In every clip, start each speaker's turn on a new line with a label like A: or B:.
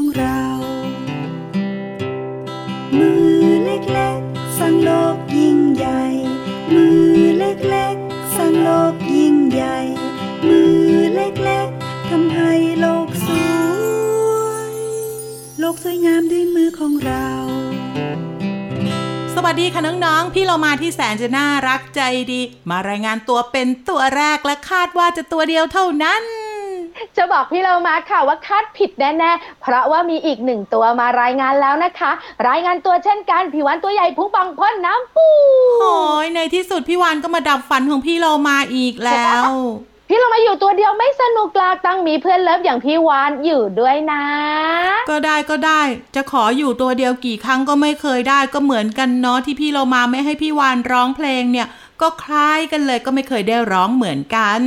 A: ของเรา มือเล็กๆ สร้างโลกยิ่งใหญ่ มือเล็กๆ สร้างโลกยิ่งใหญ่ มือเล็กๆ ทำให้โลกสวย โลกสวยงามด้วยมือของเรา
B: สวัสดีค่ะน้องๆ พี่เรามาที่แสนจะน่ารักใจดี มารายงานตัวเป็นตัวแรกและคาดว่าจะตัวเดียวเท่านั้น
C: จะบอกพี่เรามาค่ะว่าคาดผิดแน่ๆ เพราะว่ามีอีกหนึ่งตัวมารายงานแล้วนะคะ รายงานตัวเช่นกันผิววันตัวใหญ่พุงปังพ่นน้ำปู
B: โอ้ยในที่สุดพี่วานก็มาดับฝันของพี่เรามาอีกแล้ว
C: พี่เรามาอยู่ตัวเดียวไม่สนุกลาตั้งมีเพื่อนเลิฟอย่างพี่วานอยู่ด้วยนะ
B: ก็ได้ก็ได้ จะขออยู่ตัวเดียวกี่ครั้งก็ไม่เคยได้ก็เหมือนกันเนาะที่พี่เรามาไม่ให้พี่วานร้องเพลงเนี่ย ก็คล้ายกันเลยก็ไม่เคยได้ร้องเหมือนกัน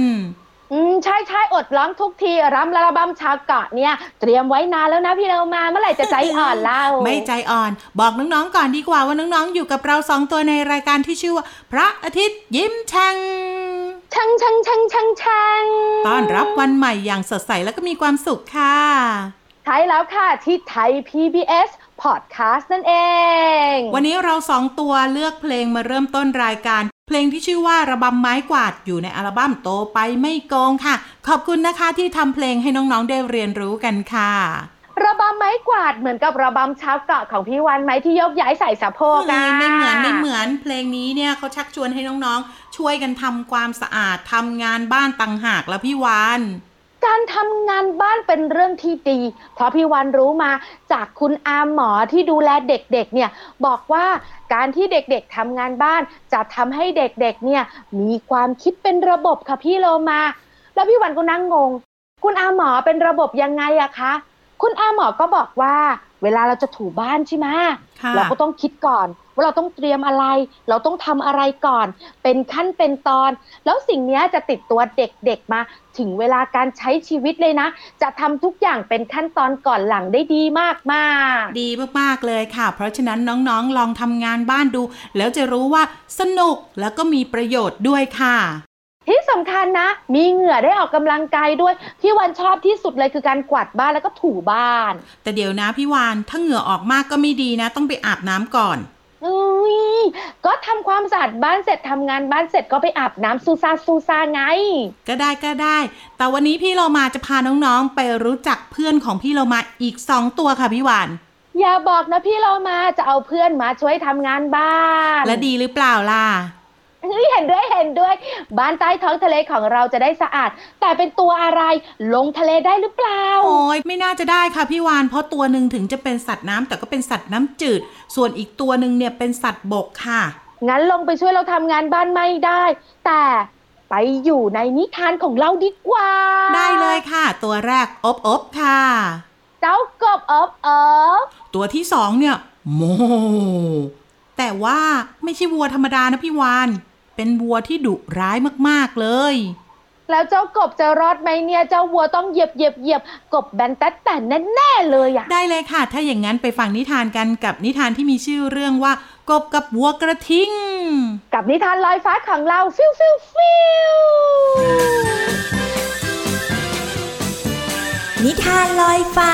C: อืมใช่ใช่อดร้องทุกทีรำระบำชาวเกาะเนี่ย เตรียมไว้นานแล้วนะพี่เรามาเมื่อไหร่จะใจอ่อนเล่า
B: ไม่ใจอ่อน บอกน้องๆก่อนดีกว่าว่าน้องๆอยู่กับเราสองตัวในรายการที่ชื่อว่า พระอาทิตย์ยิ้มแฉ่ง
C: ชังชังชังชังชัง
B: ต้อนรับวันใหม่อย่างสดใสแล้วก็มีความสุขค่ะ
C: ใช่แล้วค่ะที่ไทย PBS Podcast นั่นเอง
B: วันนี้เราสองตัวเลือกเพลงมาเริ่มต้นรายการ เพลงที่ชื่อว่าระบำไม้กวาดอยู่ในอัลบั้มโตไปไม่โกงค่ะ ขอบคุณนะคะที่ทำเพลงให้น้องๆได้เรียนรู้กันค่ะ
C: ระบำไม้กวาดเหมือนกับระบำชาวเกาะของพี่วันไหมที่ยกย้ายใส่สะโพก
B: เฮ้
C: อะ
B: ยไม่เหมือนไม่เหมือนเพลงนี้เนี่ยเขาชักชวนให้น้องๆ ช่วยกันทำความสะอาดทำงานบ้านต่างหากแล้วพี่วาน
C: การทำงานบ้านเป็นเรื่องที่ดี เพราะพี่วันรู้มาจากคุณอาหมอที่ดูแลเด็กๆ เนี่ยบอกว่าการที่เด็กๆทำงานบ้าน จะทำให้เด็กๆ เนี่ยมีความคิดเป็นระบบค่ะพี่โลมา แล้วพี่วันก็นั่งงง คุณอาหมอเป็นระบบยังไงอะคะ คุณอาหมอก็บอกว่า เวลาเราจะถูบ้านใช่ไหม
B: ค่ะ
C: เราก็ต้องคิดก่อน ว่าเราต้องเตรียมอะไร เราต้องทำอะไรก่อน เป็นขั้นเป็นตอน แล้วสิ่งเนี้ยจะติดตัวเด็กๆมา ถึงเวลาการใช้ชีวิตเลยนะ จะทำทุกอย่างเป็นขั้นตอนก่อนหลังได้ดีมากมากๆ
B: ดีมากๆเลยค่ะ เพราะฉะนั้นน้องๆลองทำงานบ้านดู แล้วจะรู้ว่าสนุกแล้วก็มีประโยชน์ด้วยค่ะ
C: ที่สำคัญนะ มีเหงื่อได้ออกกำลังกายด้วย ที่วันชอบที่สุดเลยคือการกวาดบ้านแล้วก็ถูบ้าน
B: แต่เดี๋ยวนะพี่วานถ้าเหงื่อออกมากก็ไม่ดีนะ ต้องไปอาบน้ำก่อน
C: อุ้ยก็ทำความสะอาดบ้านเสร็จทำงานบ้านเสร็จก็ไปอาบน้ำซูซาซูซาไง
B: ก็ได้ก็ได้ แต่วันนี้พี่เรามาจะพาน้องๆไปรู้จักเพื่อนของพี่เรามาอีกสองตัวค่ะพี่วาน
C: อย่าบอกนะพี่เรามาจะเอาเพื่อนมาช่วยทำงานบ้าน
B: และดีหรือเปล่าล่ะ
C: เฮ้ยเห็นด้วยเห็นด้วย บ้านใต้ท้องทะเลของเราจะได้สะอาด แต่เป็นตัวอะไรลงทะเลได้หรือเปล่า
B: โอ้ยไม่น่าจะได้ค่ะพี่วานเพราะตัวหนึ่งถึงจะเป็นสัตว์น้ำแต่ก็เป็นสัตว์น้ำจืด ส่วนอีกตัวหนึ่งเนี่ยเป็นสัตว์บกค่ะ
C: งั้นลงไปช่วยเราทำงานบ้านไม่ได้ แต่ไปอยู่ในนิทานของเราดีกว่า
B: ได้เลยค่ะ ตัวแรกอบอบค่ะ
C: เจ้ากบเอิบเอิบ
B: ตัวที่สองเนี่ยโมแต่ว่าไม่ใช่วัวธรรมดานะพี่วาน เป็นวัวที่ดุร้ายมากๆเลย
C: แล้วเจ้ากบจะรอดไหมเนี่ย เจ้าวัวต้องเหยียบเหยียบเหยียบกบแบนแต่แต่แน่ๆเลยอะ
B: ได้เลยค่ะ ถ้าอย่างนั้นไปฟังนิทานกันกับนิทานที่มีชื่อเรื่องว่า กบกับวัวกระทิง
C: กับนิทานลอยฟ้าของเราฟิวฟิวฟิว
A: นิทานลอยฟ้า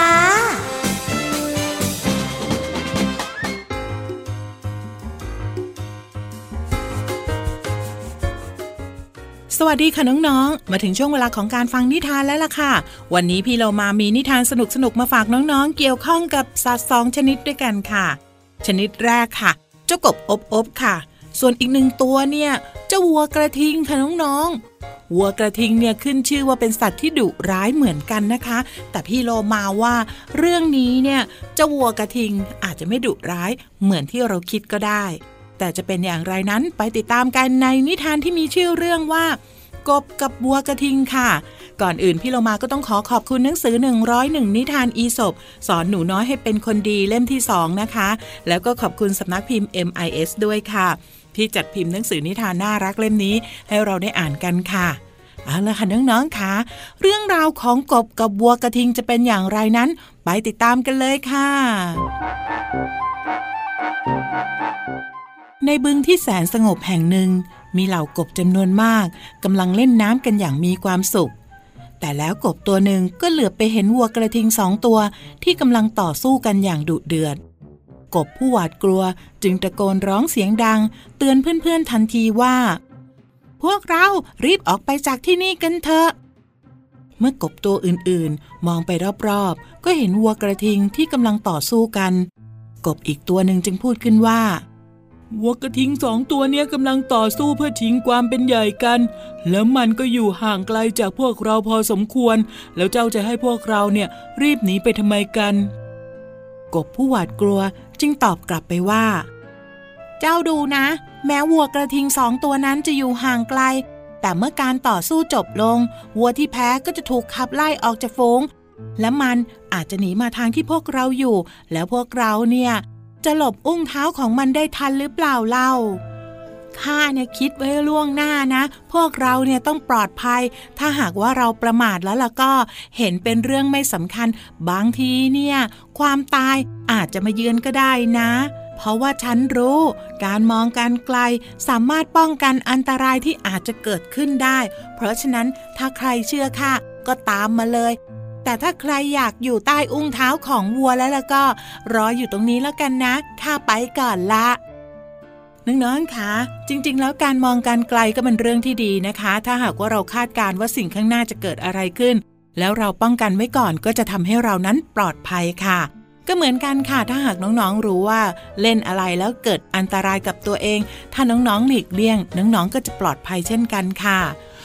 B: สวัสดีค่ะน้องๆ มาถึงช่วงเวลาของการฟังนิทานแล้วล่ะค่ะ วันนี้พี่เรามามีนิทานสนุกๆ มาฝากน้องๆ เกี่ยวข้องกับสัตว์สองชนิดด้วยกันค่ะ ชนิดแรกค่ะ เจ้ากบอบอบค่ะ ส่วนอีกหนึ่งตัวเนี่ย เจ้าวัวกระทิงค่ะน้องๆ วัวกระทิงเนี่ยขึ้นชื่อว่าเป็นสัตว์ที่ดุร้ายเหมือนกันนะคะ แต่พี่โลมาว่าเรื่องนี้เนี่ยเจ้าวัวกระทิงอาจจะไม่ดุร้ายเหมือนที่เราคิดก็ได้ แต่จะเป็นอย่างไรนั้นไปติดตามกันในนิทานที่มีชื่อเรื่องว่า กบกับบัวกระทิงค่ะ ก่อนอื่นพี่เรามาก็ต้องขอขอบคุณหนังสือ 101 นิทานอีสบสอนหนูน้อยให้เป็นคนดีเล่มที่ 2 นะคะ แล้วก็ขอบคุณสำนักพิมพ์ MIS ด้วยค่ะ ที่จัดพิมพ์หนังสือนิทานน่ารักเล่มนี้ ให้เราได้อ่านกันค่ะเอาละค่ะน้องๆค่ะ เรื่องราวของกบกับบัวกระทิงจะเป็นอย่างไรนั้น ไปติดตามกันเลยค่ะ ในบึงที่แสนสงบแห่งหนึ่ง มีเหล่ากบจำนวนมากกำลังเล่นน้ำกันอย่างมีความสุข แต่แล้วกบตัวหนึ่งก็เหลือบไปเห็นวัวกระทิงสองตัวที่กำลังต่อสู้กันอย่างดุเดือด กบผู้หวาดกลัวจึงตะโกนร้องเสียงดัง เตือนเพื่อนๆทันทีว่า พวกเรารีบออกไปจากที่นี่กันเถอะเมื่อกบตัวอื่นๆ มองไปรอบๆ ก็เห็นวัวกระทิงที่กำลังต่อสู้กัน กบอีกตัวหนึ่งจึงพูดขึ้นว่า วัวกระทิงสองตัวเนี้ยกำลังต่อสู้เพื่อชิงความเป็นใหญ่กัน แล้วมันก็อยู่ห่างไกลจากพวกเราพอสมควร แล้วเจ้าจะให้พวกเราเนี่ยรีบหนีไปทำไมกัน กบผู้หวาดกลัวจึงตอบกลับไปว่า เจ้าดูนะ แม้วัวกระทิงสองตัวนั้นจะอยู่ห่างไกล แต่เมื่อการต่อสู้จบลง วัวที่แพ้ก็จะถูกขับไล่ออกจากฝูง และมันอาจจะหนีมาทางที่พวกเราอยู่ แล้วพวกเราเนี่ย จะหลบอุ้งเท้าของมันได้ทันหรือเปล่าเล่าข้าเนี่ยคิดไว้ล่วงหน้านะ พวกเราเนี่ยต้องปลอดภัย ถ้าหากว่าเราประมาทแล้วล่ะก็เห็นเป็นเรื่องไม่สำคัญ บางทีเนี่ย ความตายอาจจะมาเยือนก็ได้นะ เพราะว่าฉันรู้ การมองการไกลสามารถป้องกันอันตรายที่อาจจะเกิดขึ้นได้ เพราะฉะนั้นถ้าใครเชื่อข้าก็ตามมาเลย แต่ถ้าใครอยากอยู่ใต้อุ้งเท้าของวัวแล้วล่ะก็ รออยู่ตรงนี้แล้วกันนะข้าไปก่อนละน้องๆคะจริง ๆ แล้วการมองการไกลก็เป็นเรื่องที่ดีนะคะ ถ้าหากว่าเราคาดการณ์ว่าสิ่งข้างหน้าจะเกิดอะไรขึ้น แล้วเราป้องกันไว้ก่อนก็จะทำให้เรานั้นปลอดภัยค่ะ ก็เหมือนกันค่ะ ถ้าหากน้องๆรู้ว่า เล่นอะไรแล้วเกิดอันตรายกับตัวเอง ถ้าน้องๆหลีกเลี่ยง น้องๆก็จะปลอดภัยเช่นกันค่ะ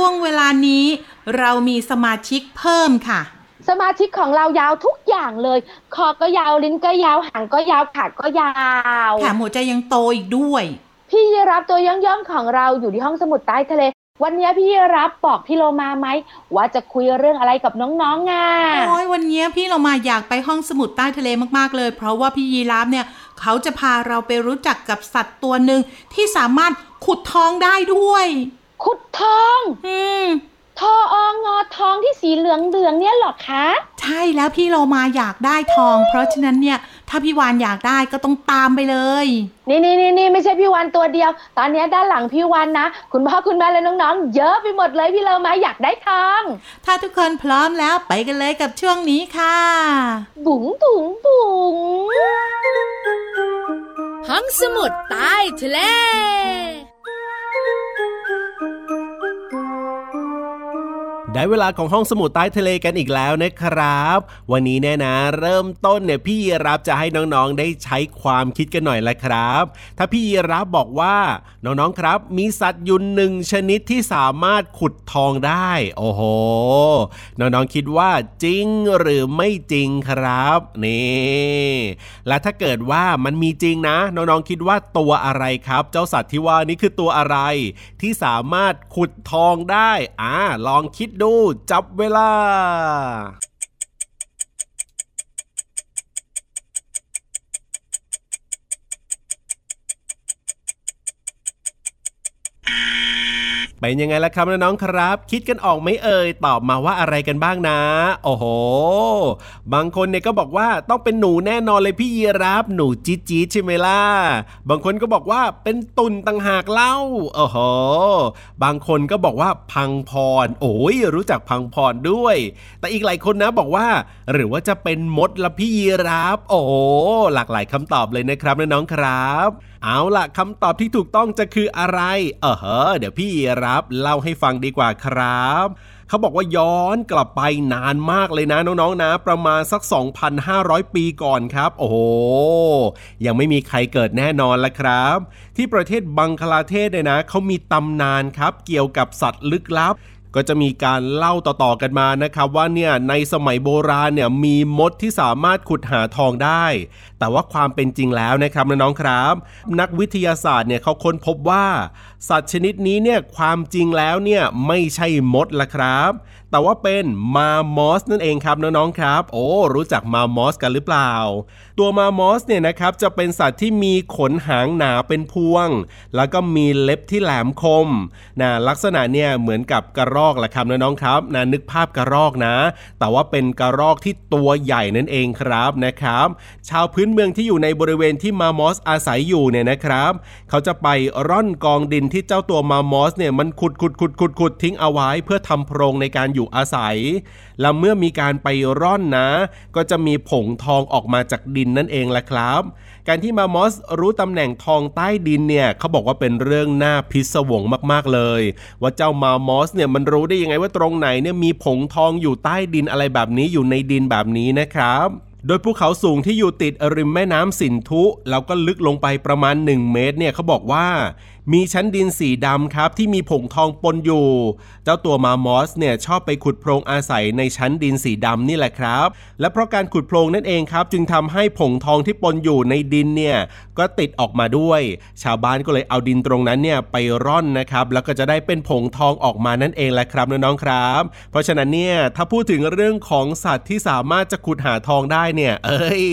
B: ช่วงเวลานี้ เรามีสมาชิกเพิ่มค่ะ
C: สมาชิกของเรายาวทุกอย่างเลย คอก็ยาวลิ้นก็ยาวหางก็ยาวขาก็ยาว
B: แถมหัวใจยังโตอีกด้วย
C: พี่ยีรับตัวย่องๆของเราอยู่ที่ห้องสมุดใต้ทะเล วันนี้พี่ยีรับบอกพี่โลมาไหมว่าจะคุยเรื่องอะไรกับน้องๆอะ
B: โอ้ยวันนี้พี่เรามาอยากไปห้องสมุดใต้ทะเลมากๆเลย เพราะว่าพี่ยีราฟเนี่ยเขาจะพาเราไปรู้จักกับสัตว์ตัวหนึ่งที่สามารถขุดทองได้ด้วย
C: ขุดทอง
B: อืม
C: ทอองอทองที่สีเหลืองเหลืองๆเนี่ยเหรอคะ
B: ใช่แล้วพี่เรามาอยากได้ทอง เพราะฉะนั้นเนี่ย ถ้าพี่วานอยากได้ก็ต้องตามไปเลย
C: นี่นี่นี่นี่ไม่ใช่พี่วันตัวเดียว ตอนนี้ด้านหลังพี่วันนะ คุณพ่อคุณแม่และน้องๆ เยอะไปหมดเลยพี่เรามาอยากได้ทอง
B: ถ้าทุกคนพร้อมแล้วไปกันเลยกับช่วงนี้ค่ะ
C: บุ๋งบุ๋งบุ๋ง
D: ห้องสมุดใต้ทะเล
E: ได้เวลาของห้องสมุดใต้ทะเลกันอีกแล้วนะครับ วันนี้เนี่ยนะ เริ่มต้นเนี่ยพี่ยีรับจะให้น้องๆได้ใช้ความคิดกันหน่อยละครับ ถ้าพี่ยีรับบอกว่าน้องๆครับ มีสัตว์ยุนหนึ่งชนิดที่สามารถขุดทองได้ โอ้โหน้องๆคิดว่าจริงหรือไม่จริงครับนี่และถ้าเกิดว่ามันมีจริงนะ น้องๆคิดว่าตัวอะไรครับ เจ้าสัตว์ที่ว่านี้คือตัวอะไร ที่สามารถขุดทองได้อ่าลองคิดดูจับเวลา เป็นยังไงล่ะครับน้องๆครับ คิดกันออกไหมเอ่ยตอบมาว่าอะไรกันบ้างนะ โอ้โห บางคนเนี่ยก็บอกว่าต้องเป็นหนูแน่นอนเลยพี่ยีรับหนูจี๊ดจี๊ดใช่ไหมล่ะบางคนก็บอกว่าเป็นตุ่นต่างหากเล่าโอ้โห บางคนก็บอกว่าพังพร โอ้ยรู้จักพังพรด้วย แต่อีกหลายคนนะบอกว่า หรือว่าจะเป็นมดละพี่ยีรับโอ้โหหลากหลายคำตอบเลยนะครับน้องๆครับ เอาล่ะคำตอบที่ถูกต้องจะคืออะไร เออเฮ้อเดี๋ยวครับ เล่าให้ฟังดีกว่าครับเขาบอกว่าย้อนกลับไปนานมากเลยนะน้องๆนะ ประมาณสัก 2,500 ปีก่อนครับ โอ้โห ยังไม่มีใครเกิดแน่นอนละครับ ที่ประเทศบังคลาเทศเนี่ยนะเขามีตำนานครับ เกี่ยวกับสัตว์ลึกลับก็จะมีการเล่าต่อๆกันมานะครับว่าเนี่ยในสมัยโบราณเนี่ยมีมดที่สามารถขุดหาทองได้ แต่ว่าความเป็นจริงแล้วนะครับน้องๆครับ นักวิทยาศาสตร์เนี่ยเขาค้นพบว่าสัตว์ชนิดนี้เนี่ยความจริงแล้วเนี่ยไม่ใช่มดละครับ แต่ว่าเป็นมามอสนั่นเองครับน้องๆครับ โอ้รู้จักมามอสกันหรือเปล่า ตัวมามอสเนี่ยนะครับจะเป็นสัตว์ที่มีขนหางหนาเป็นพวง แล้วก็มีเล็บที่แหลมคมนะลักษณะเนี่ยเหมือนกับกระรอกละครับน้องๆครับนะนึกภาพกระรอกนะ แต่ว่าเป็นกระรอกที่ตัวใหญ่นั่นเองครับนะครับ ชาวพื้นเมืองที่อยู่ในบริเวณที่มามอสอาศัยอยู่เนี่ยนะครับ เขาจะไปร่อนกองดินที่เจ้าตัวมามอสเนี่ยมันขุดขุดขุดขุดขุดทิ้งเอาไว้เพื่อทำโพรงในการอยู่อาศัย แล้วเมื่อมีการไปร่อนนะ ก็จะมีผงทองออกมาจากดินนั่นเองแหละครับ การที่มามอสรู้ตำแหน่งทองใต้ดินเนี่ยเขาบอกว่าเป็นเรื่องน่าพิศวงมากๆเลย ว่าเจ้ามามอสเนี่ยมันรู้ได้ยังไงว่าตรงไหนเนี่ยมีผงทองอยู่ใต้ดินอะไรแบบนี้อยู่ในดินแบบนี้นะครับโดยภูเขาสูงที่อยู่ติดริมแม่น้ำสินธุ แล้วก็ลึกลงไปประมาณ 1 เมตรเนี่ยเขาบอกว่า มีชั้นดินสีดำครับที่มีผงทองปนอยู่ เจ้าตัวมามอสเนี่ยชอบไปขุดโพรงอาศัยในชั้นดินสีดำนี่แหละครับ และเพราะการขุดโพรงนั่นเองครับ จึงทำให้ผงทองที่ปนอยู่ในดินเนี่ยก็ติดออกมาด้วย ชาวบ้านก็เลยเอาดินตรงนั้นเนี่ยไปร่อนนะครับ แล้วก็จะได้เป็นผงทองออกมานั่นเองแหละครับน้องๆครับ เพราะฉะนั้นเนี่ยถ้าพูดถึงเรื่องของสัตว์ที่สามารถจะขุดหาทองได้เนี่ย เอ้ย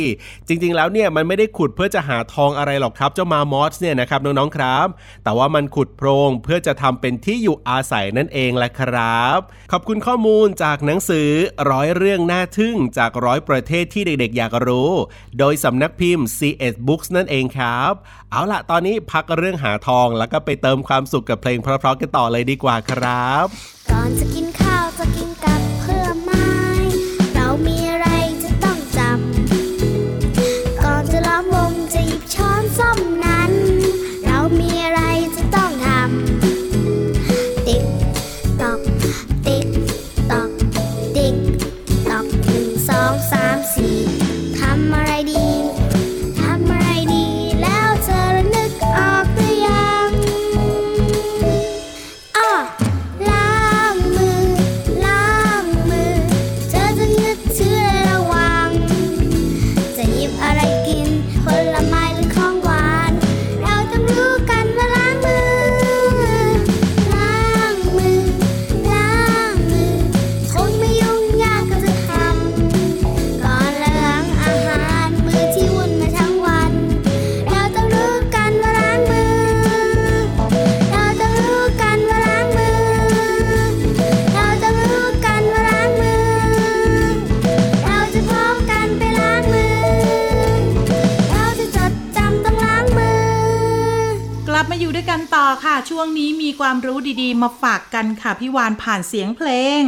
E: จริง ๆ แล้วเนี่ยมันไม่ได้ขุดเพื่อจะหาทองอะไรหรอกครับ เจ้ามามอสเนี่ยนะครับน้องๆครับแต่ว่ามันขุดโพรงเพื่อจะทำเป็นที่อยู่อาศัยนั่นเองแหละครับ ขอบคุณข้อมูลจากหนังสือร้อยเรื่องน่าทึ่งจากร้อยประเทศที่เด็กๆ อยากรู้ โดยสำนักพิมพ์ CS Books นั่นเองครับ เอาล่ะตอนนี้พักเรื่องหาทองแล้วก็ไปเติมความสุขกับเพลงเพราะๆกันต่อเลยดีกว่าครับ
F: ก่อนจะกินข้าว ค่ะ
B: ช่วงนี้มีความรู้ดีๆ มาฝากกันค่ะพี่วานผ่านเสียงเพลง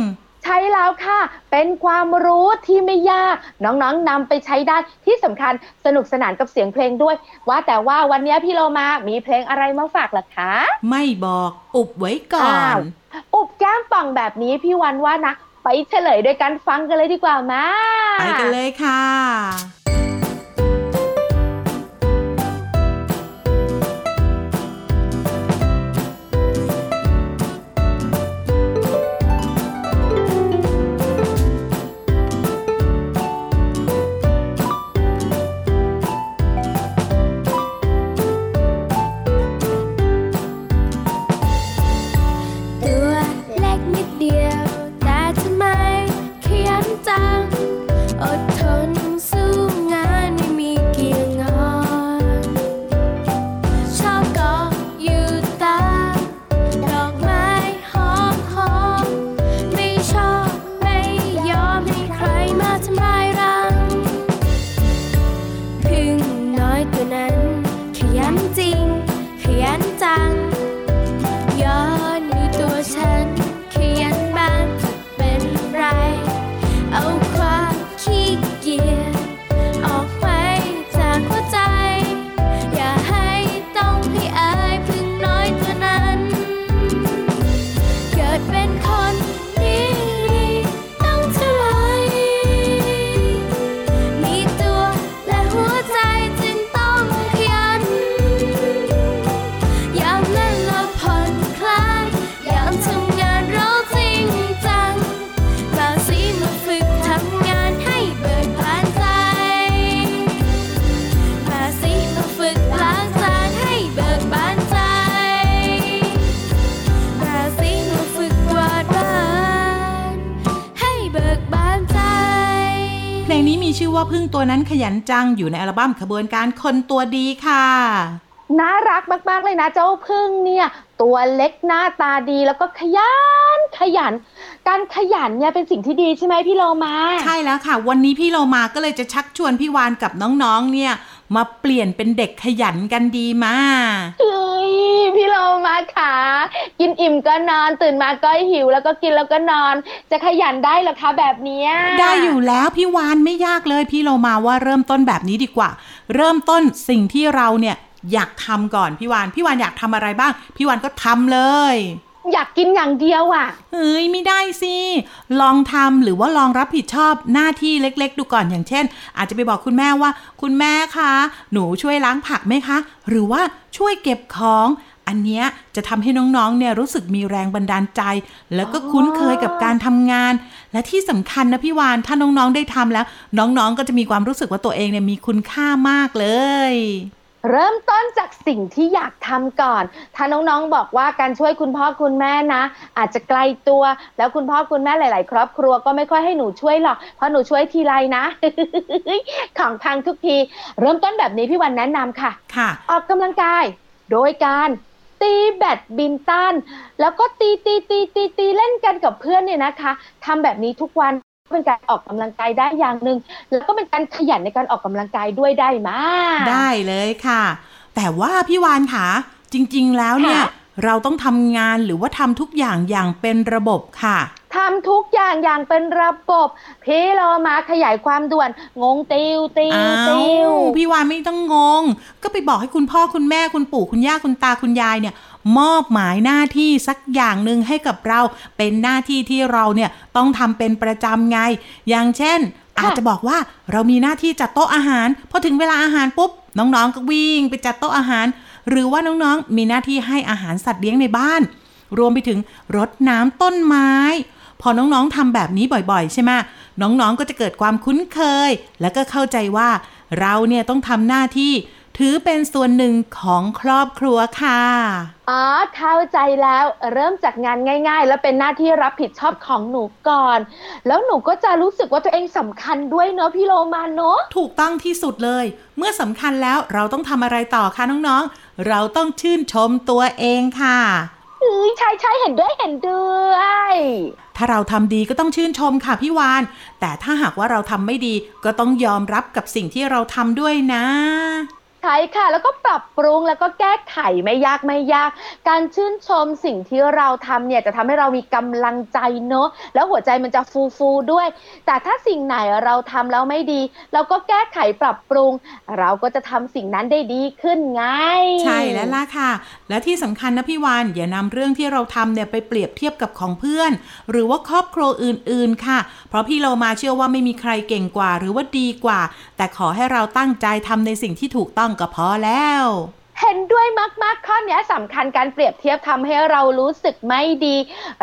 C: ใใช่แล้วค่ะ เป็นความรู้ที่ไม่ยาก น้องๆนำไปใช้ได้ที่สำคัญสนุกสนานกับเสียงเพลงด้วย ว่าแต่ว่าวันนี้พี่โลมามีเพลงอะไรมาฝากล่ะคะ
B: ไม่บอกอุบไว้ก่อ
C: อ้านวอุบแก้มป่องแบบนี้พี่วันว่านะ ไปเฉลยโดยการฟังกันเลยดีกว่ามา
B: ไปกันเลยค่ะ ว่าพึ่งตัวนั้นขยันจังอยู่ในอัลบั้มขบวนการคนตัวดีค่ะ
C: น่ารักมาก ๆ เลยนะเจ้าพึ่งเนี่ย ตัวเล็กหน้าตาดีแล้วก็ขยันขยัน การขยันเนี่ยเป็นสิ่งที่ดีใช่ไหมพี่โลมา
B: ใช่แล้วค่ะ วันนี้พี่เรามาก็เลยจะชักชวนพี่วานกับน้องๆเนี่ย มาเปลี่ยนเป็นเด็กขยันกันดีมา
C: เฮ้ยพี่โลมาขากินอิ่มก็นอนตื่นมาก็หิวแล้วก็กินแล้วก็นอน จะขยันได้เหรอคะแบบเนี้ย
B: ได้อยู่แล้วพี่วานไม่ยากเลยพี่เรามาว่าเริ่มต้นแบบนี้ดีกว่า เริ่มต้นสิ่งที่เราเนี่ยอยากทำก่อนพี่วานพี่วานอยากทำอะไรบ้าง พี่วานก็ทำเลย
C: อยากกินอย่างเดียวอะ
B: เฮ้ยไม่ได้สิ ลองทำหรือว่าลองรับผิดชอบหน้าที่เล็ก ๆ ดูก่อนอย่างเช่น อาจจะไปบอกคุณแม่ว่า คุณแม่คะ หนูช่วยล้างผักไหมคะ หรือว่าช่วยเก็บของ อันเนี้ยจะทำให้น้องๆ เนี่ยรู้สึกมีแรงบันดาลใจ แล้วก็คุ้นเคยกับการทำงาน และที่สำคัญนะพี่วาน ถ้าน้องๆ ได้ทำแล้ว น้องๆ ก็จะมีความรู้สึกว่าตัวเองเนี่ยมีคุณค่ามากเลย
C: เริ่มต้นจากสิ่งที่อยากทำก่อน ถ้าน้องๆบอกว่าการช่วยคุณพ่อคุณแม่นะ อาจจะไกลตัว แล้วคุณพ่อคุณแม่หลาย ๆ ครอบครัวก็ไม่ค่อยให้หนูช่วยหรอก เพราะหนูช่วยทีไรนะ ของพังทุกที เริ่มต้นแบบนี้พี่วันแนะนำค่ะ
B: ค่ะ
C: ออกกำลังกาย โดยการตีแบดบินตัน แล้วก็ตีตีตีตีตีเล่นกันกับเพื่อนเนี่ยนะคะทำแบบนี้ทุกวัน เป็นการออกกำลังกายได้อย่างหนึ่งแล้วก็เป็นการขยันในการออกกำลังกายด้วยได้มาก
B: ได้เลยค่ะ แต่ว่าพี่วานค่ะจริง ๆ แล้วเนี่ย
C: ค่ะ
B: เราต้องทำงานหรือว่าทำทุกอย่างอย่างเป็นระบบค่ะ
C: ทำทุกอย่างอย่างเป็นระบบพี่เรามาขยายความด่วน งงติวติว
B: อ้า
C: ติว
B: วพี่วานไม่ต้องงง ก็ไปบอกให้คุณพ่อคุณแม่คุณปู่คุณย่าคุณตาคุณยายเนี่ย มอบหมายหน้าที่สักอย่างหนึ่งให้กับเรา เป็นหน้าที่ที่เราเนี่ยต้องทำเป็นประจำไง อย่างเช่น
C: ค่ะ
B: อาจจะบอกว่าเรามีหน้าที่จัดโต๊ะอาหารพอถึงเวลาอาหารปุ๊บ น้องๆก็วิ่งไปจัดโต๊ะอาหาร หรือว่าน้องๆมีหน้าที่ให้อาหารสัตว์เลี้ยงในบ้าน รวมไปถึงรดน้ำต้นไม้ พอน้องๆทำแบบนี้บ่อยๆ ใช่ไหมน้องๆก็จะเกิดความคุ้นเคย แล้วก็เข้าใจว่าเราเนี่ยต้องทำหน้าที่ ถือเป็นส่วนหนึ่งของครอบครัวค่ะ
C: อ๋อ เข้าใจแล้ว เริ่มจากงานง่าย ๆ แล้วเป็นหน้าที่รับผิดชอบของหนูก่อน แล้วหนูก็จะรู้สึกว่าตัวเองสำคัญด้วยเนาะพี่โลมาเนาะ
B: ถูกต้องที่สุดเลย เมื่อสำคัญแล้วเราต้องทำอะไรต่อคะน้องๆ เราต้องชื่นชมตัวเองค่ะ
C: เอ้ยใช่ใช่เห็นด้วยเห็นด้วย
B: ถ้าเราทำดีก็ต้องชื่นชมค่ะพี่วาน แต่ถ้าหากว่าเราทำไม่ดีก็ต้องยอมรับกับสิ่งที่เราทำด้วยนะ
C: ใช่ค่ะ แล้วก็ปรับปรุงแล้วก็แก้ไขไม่ยากไม่ยาก การชื่นชมสิ่งที่เราทำเนี่ยจะทำให้เรามีกำลังใจเนอะแล้วหัวใจมันจะฟูฟูด้วย แต่ถ้าสิ่งไหนเราทำแล้วไม่ดี เราก็แก้ไขปรับปรุง เราก็จะทำสิ่งนั้นได้ดีขึ้นไง
B: ใช่แล้วล่ะค่ะ และที่สำคัญนะพี่วานอย่านำเรื่องที่เราทำเนี่ยไปเปรียบเทียบกับของเพื่อน หรือว่าครอบครัวอื่น ๆ ค่ะ เพราะพี่เรามาเชื่อว่าไม่มีใครเก่งกว่า หรือว่าดีกว่า แต่ขอให้เราตั้งใจทำในสิ่งที่ถูกต้องก็พอแล้ว
C: เห็นด้วยมากๆข้อเนี้ยสำคัญการเปรียบเทียบทำให้เรารู้สึกไม่ดี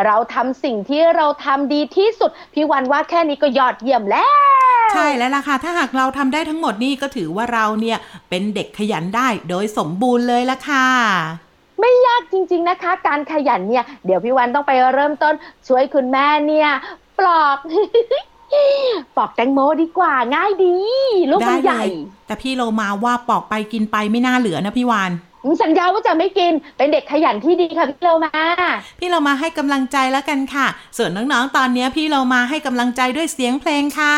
C: เราทำสิ่งที่เราทำดีที่สุด พี่วันว่าแค่นี้ก็ยอดเยี่ยมแล้ว
B: ใช่แล้วล่ะค่ะ ถ้าหากเราทำได้ทั้งหมดนี่ก็ถือว่าเราเนี่ยเป็นเด็กขยันได้โดยสมบูรณ์เลยละค่ะ
C: ไม่ยากจริง ๆนะคะ การขยันเนี่ย เดี๋ยวพี่วันต้องไปเริ่มต้นช่วยคุณแม่เนี่ย ปลอก ปอกแตงโมดีกว่าง่ายดี ลูกมันใหญ่
B: ได้เลยแต่พี่โลมาว่าปอกไปกินไปไม่น่าเหลือนะพี่วาน
C: สัญญาว่าจะไม่กินเป็นเด็กขยันที่ดีค่ะพี่โลมา
B: พี่เรามาให้กำลังใจแล้วกันค่ะ ส่วนน้องๆตอนนี้พี่เรามาให้กำลังใจด้วยเสียงเพลงค่ะ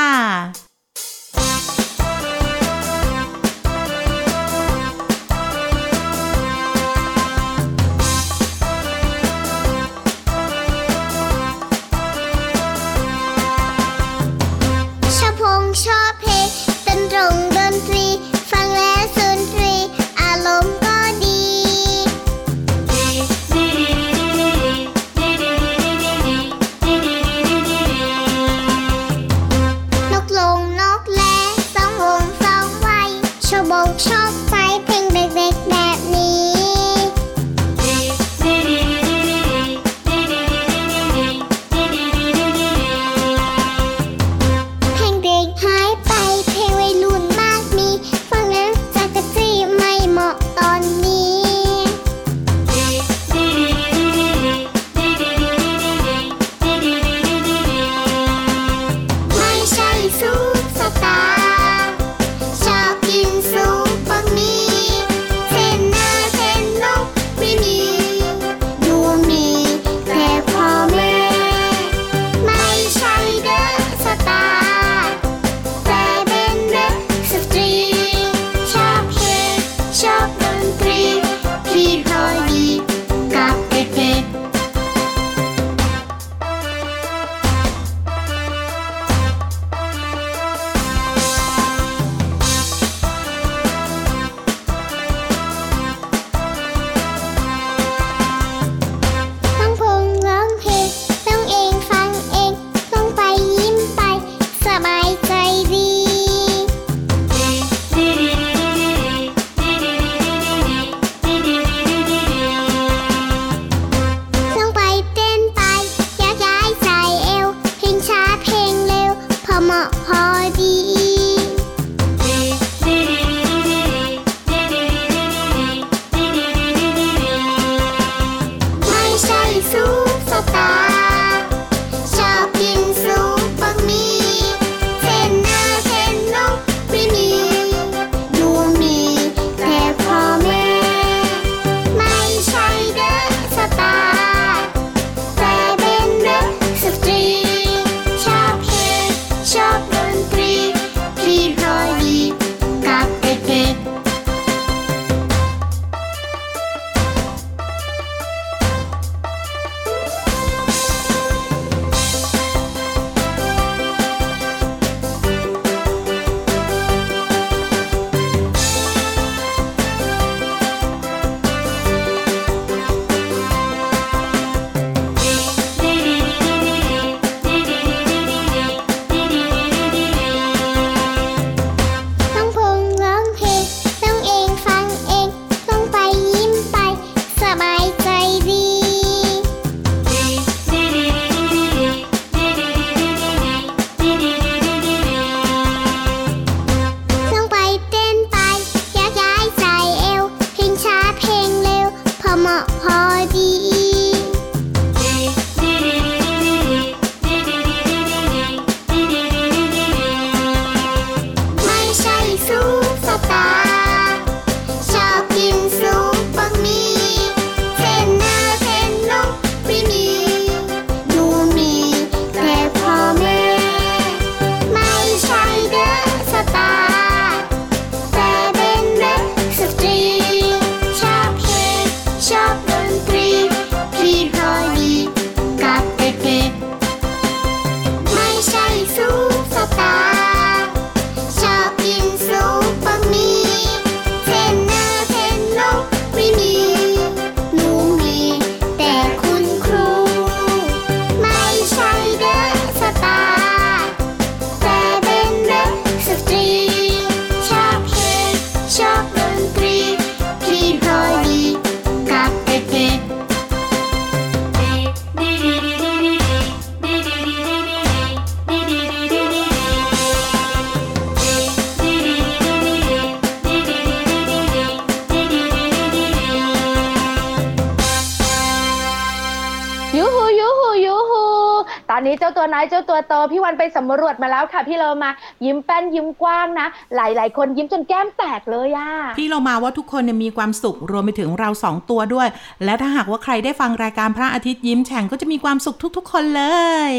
C: โตพี่วันไปสำรวจมาแล้วค่ะ พี่เรามายิ้มแป้นยิ้มกว้างนะ หลาย ๆ คนยิ้มจนแก้มแตกเลยอะ
B: พี่เรามาว่าทุกคนเนี่ยมีความสุขรวมไปถึงเราสองตัวด้วย และถ้าหากว่าใครได้ฟังรายการพระอาทิตย์ยิ้มแฉ่งก็จะมีความสุขทุก ๆ คนเลย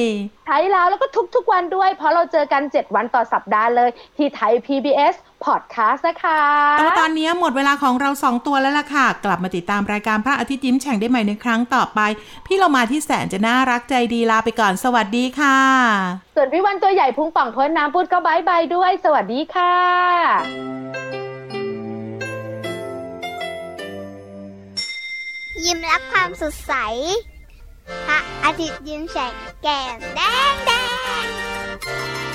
C: ไทยแล้วแล้วก็ทุก ๆ วันด้วย เพราะเราเจอกัน 7 วันต่อสัปดาห์เลย ที่ไทย PBS Podcast นะคะ
B: แต่ว่าตอนนี้หมดเวลาของเราสองตัวแล้วล่ะค่ะ กลับมาติดตามรายการพระอาทิตย์ยิ้มแฉ่งได้ใหม่ในครั้งต่อไป พี่เรามาที่แสนจะน่ารักใจดีลาไปก่อนสวัสดีค่ะ
C: ส่วนพี่วันตัวใหญ่พุงป่องพ้นน้ำพูดก็บายบายด้วย สวัสดีค่ะ
F: ยิ้มรับความสดใส พระอาทิตย์ยิ้มแฉกแก้มแดงแดง